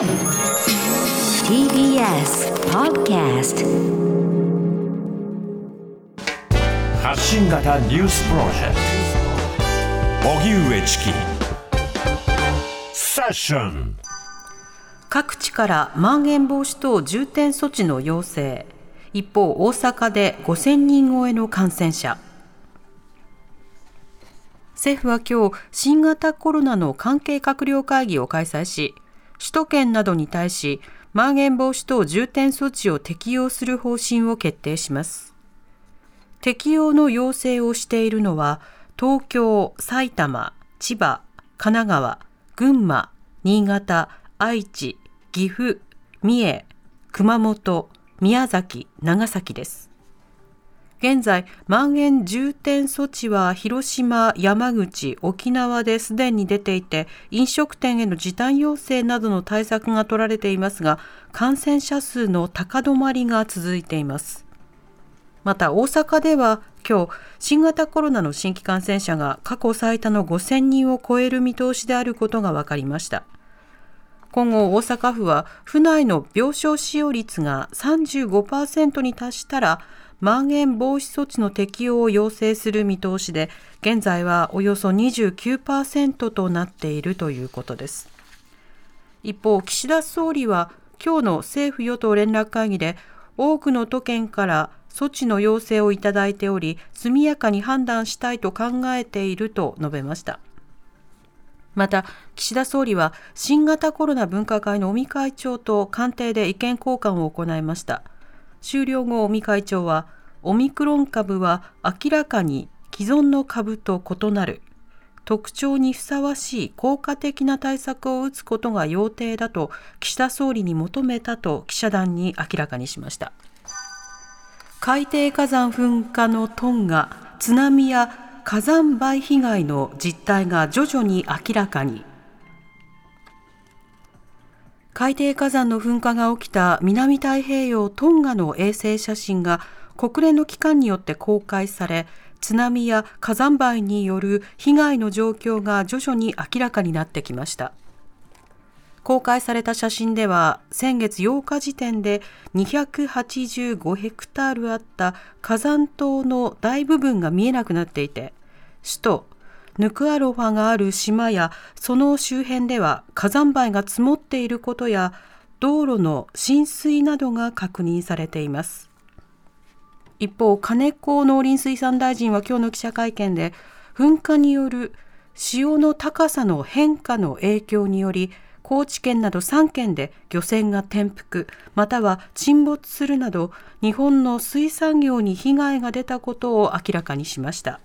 TBS Podcast 発信型ニュースプロジェクト。荻上チキ。セッション。各地からまん延防止等重点措置の要請。一方大阪で5000人超えの感染者。政府は今日新型コロナの関係閣僚会議を開催し首都圏などに対しまん延防止等重点措置を適用する方針を決定します適用の要請をしているのは東京、埼玉、千葉、神奈川、群馬、新潟、愛知、岐阜、三重、熊本、宮崎、長崎です。現在、まん延重点措置は広島、山口、沖縄ですでに出ていて、飲食店への時短要請などの対策が取られていますが、感染者数の高止まりが続いています。また大阪では今日新型コロナの新規感染者が過去最多の5000人を超える見通しであることが分かりました今後大阪府は府内の病床使用率が35%に達したらまん延防止措置の適用を要請する見通しで現在はおよそ29%となっているということです一方岸田総理は今日の政府与党連絡会議で多くの都県から措置の要請をいただいており、速やかに判断したいと考えていると述べました。また、岸田総理は新型コロナ分科会の尾身会長と官邸で意見交換を行いました。終了後、尾身会長は、オミクロン株は明らかに既存の株と異なる。特徴にふさわしい効果的な対策を打つことが要定だと岸田総理に求めたと記者団に明らかにしました。海底火山噴火のトンガ、津波や火山灰被害の実態が徐々に明らかに。海底火山の噴火が起きた南太平洋トンガの衛星写真が国連の機関によって公開され、津波や火山灰による被害の状況が徐々に明らかになってきました。公開された写真では先月8日時点で285ヘクタールあった火山島の大部分が見えなくなっていて首都ヌクアロファがある島やその周辺では火山灰が積もっていることや道路の浸水などが確認されています。一方金子農林水産大臣は今日の記者会見で噴火による潮の高さの変化の影響により高知県など3県で漁船が転覆または沈没するなど日本の水産業に被害が出たことを明らかにしました。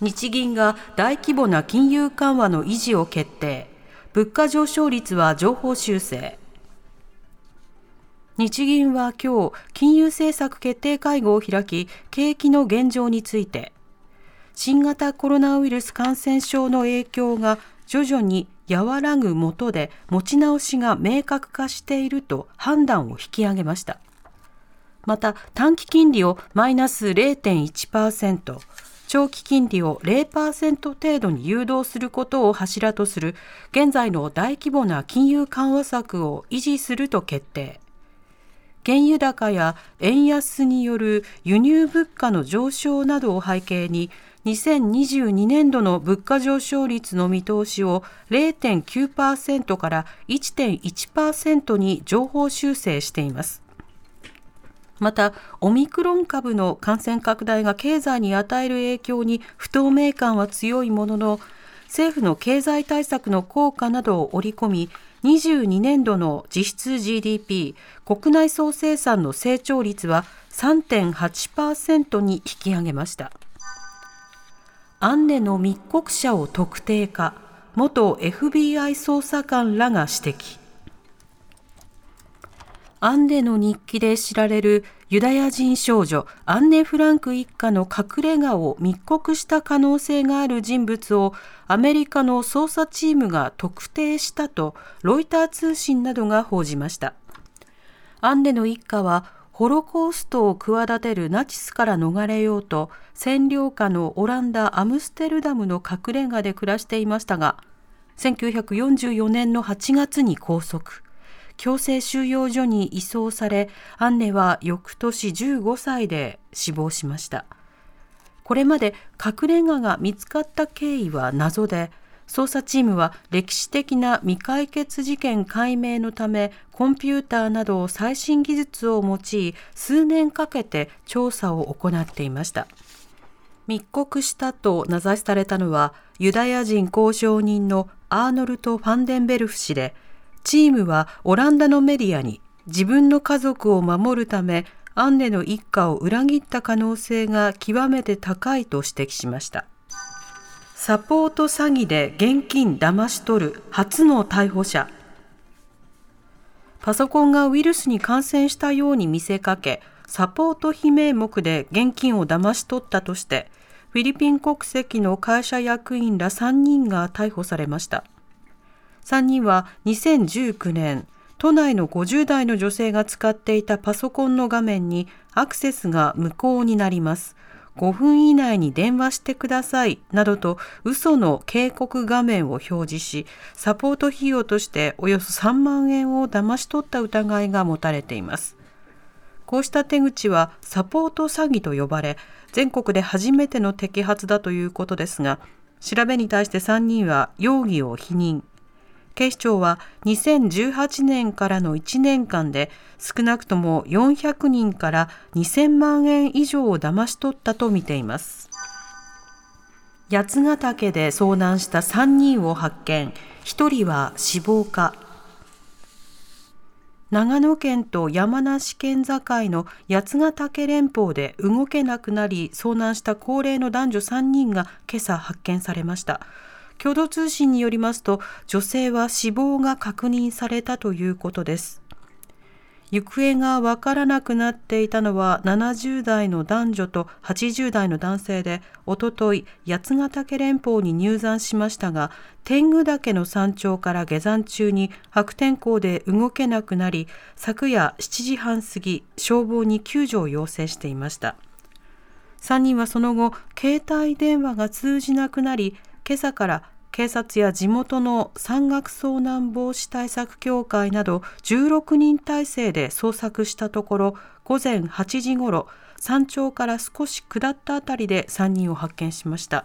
日銀が大規模な金融緩和の維持を決定。物価上昇率は情報修正。日銀は今日金融政策決定会合を開き景気の現状について。新型コロナウイルス感染症の影響が徐々に和らぐもとで持ち直しが明確化していると判断を引き上げました。また短期金利をマイナス0.1%、長期金利を0%程度に誘導することを柱とする現在の大規模な金融緩和策を維持すると決定。原油高や円安による輸入物価の上昇などを背景に2022年度の物価上昇率の見通しを0.9%から1.1%に上方修正しています。また、オミクロン株の感染拡大が経済に与える影響に不透明感は強いものの、政府の経済対策の効果などを織り込み、22年度の実質 GDP 国内総生産の成長率は3.8%に引き上げました。アンネの密告者を特定化元 FBI 捜査官らが指摘。アンネの日記で知られるユダヤ人少女アンネ・フランク一家の隠れ家を密告した可能性がある人物をアメリカの捜査チームが特定したとロイター通信などが報じました。アンネの一家はホロコーストを企てるナチスから逃れようと占領下のオランダ・アムステルダムの隠れ家で暮らしていましたが1944年の8月に拘束強制収容所に移送されアンネは翌年15歳で死亡しました。これまで隠れ家が見つかった経緯は謎で捜査チームは歴史的な未解決事件解明のためコンピューターなど最新技術を用い数年かけて調査を行っていました。密告したと名指しされたのはユダヤ人交渉人のアーノルト・ファンデンベルフ氏でチームはオランダのメディアに自分の家族を守るためアンネの一家を裏切った可能性が極めて高いと指摘しました。サポート詐欺で現金騙し取る初の逮捕者。パソコンがウイルスに感染したように見せかけサポート費名目で現金を騙し取ったとしてフィリピン国籍の会社役員ら3人が逮捕されました。3人は2019年都内の50代の女性が使っていたパソコンの画面にアクセスが無効になります。5分以内に電話してくださいなどと嘘の警告画面を表示し、サポート費用としておよそ3万円を騙し取った疑いが持たれています。こうした手口はサポート詐欺と呼ばれ、全国で初めての摘発だということですが、調べに対して3人は容疑を否認。警視庁は2018年からの1年間で少なくとも400人から2000万円以上を騙し取ったとみています。八ヶ岳で遭難した3人を発見、1人は死亡か。長野県と山梨県境の八ヶ岳連峰で動けなくなり遭難した高齢の男女3人が今朝発見されました。共同通信によりますと女性は死亡が確認されたということです。行方がわからなくなっていたのは70代の男女と80代の男性でおととい八ヶ岳連峰に入山しましたが天狗岳の山頂から下山中に悪天候で動けなくなり昨夜7時半過ぎ消防に救助を要請していました。3人はその後携帯電話が通じなくなり今朝から警察や地元の山岳遭難防止対策協会など16人体制で捜索したところ午前8時ごろ山頂から少し下った辺りで3人を発見しました。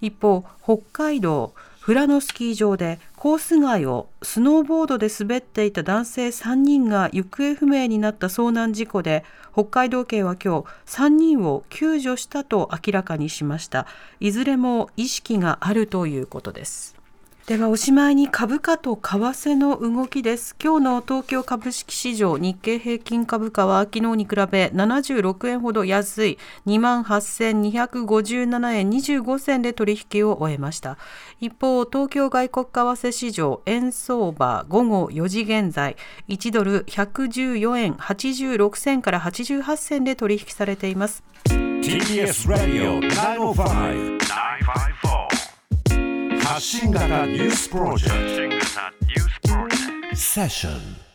一方北海道富良野スキー場でコース外をスノーボードで滑っていた男性3人が行方不明になった遭難事故で北海道警は今日3人を救助したと明らかにしました。いずれも意識があるということです。ではおしまいに株価と為替の動きです。今日の東京株式市場日経平均株価は昨日に比べ76円ほど安い28,257円25銭で取引を終えました。一方、東京外国為替市場円相場午後4時現在1ドル114円86銭から88銭で取引されています。TBS Radio 905 954発信型ニュースプロジェクト。セッション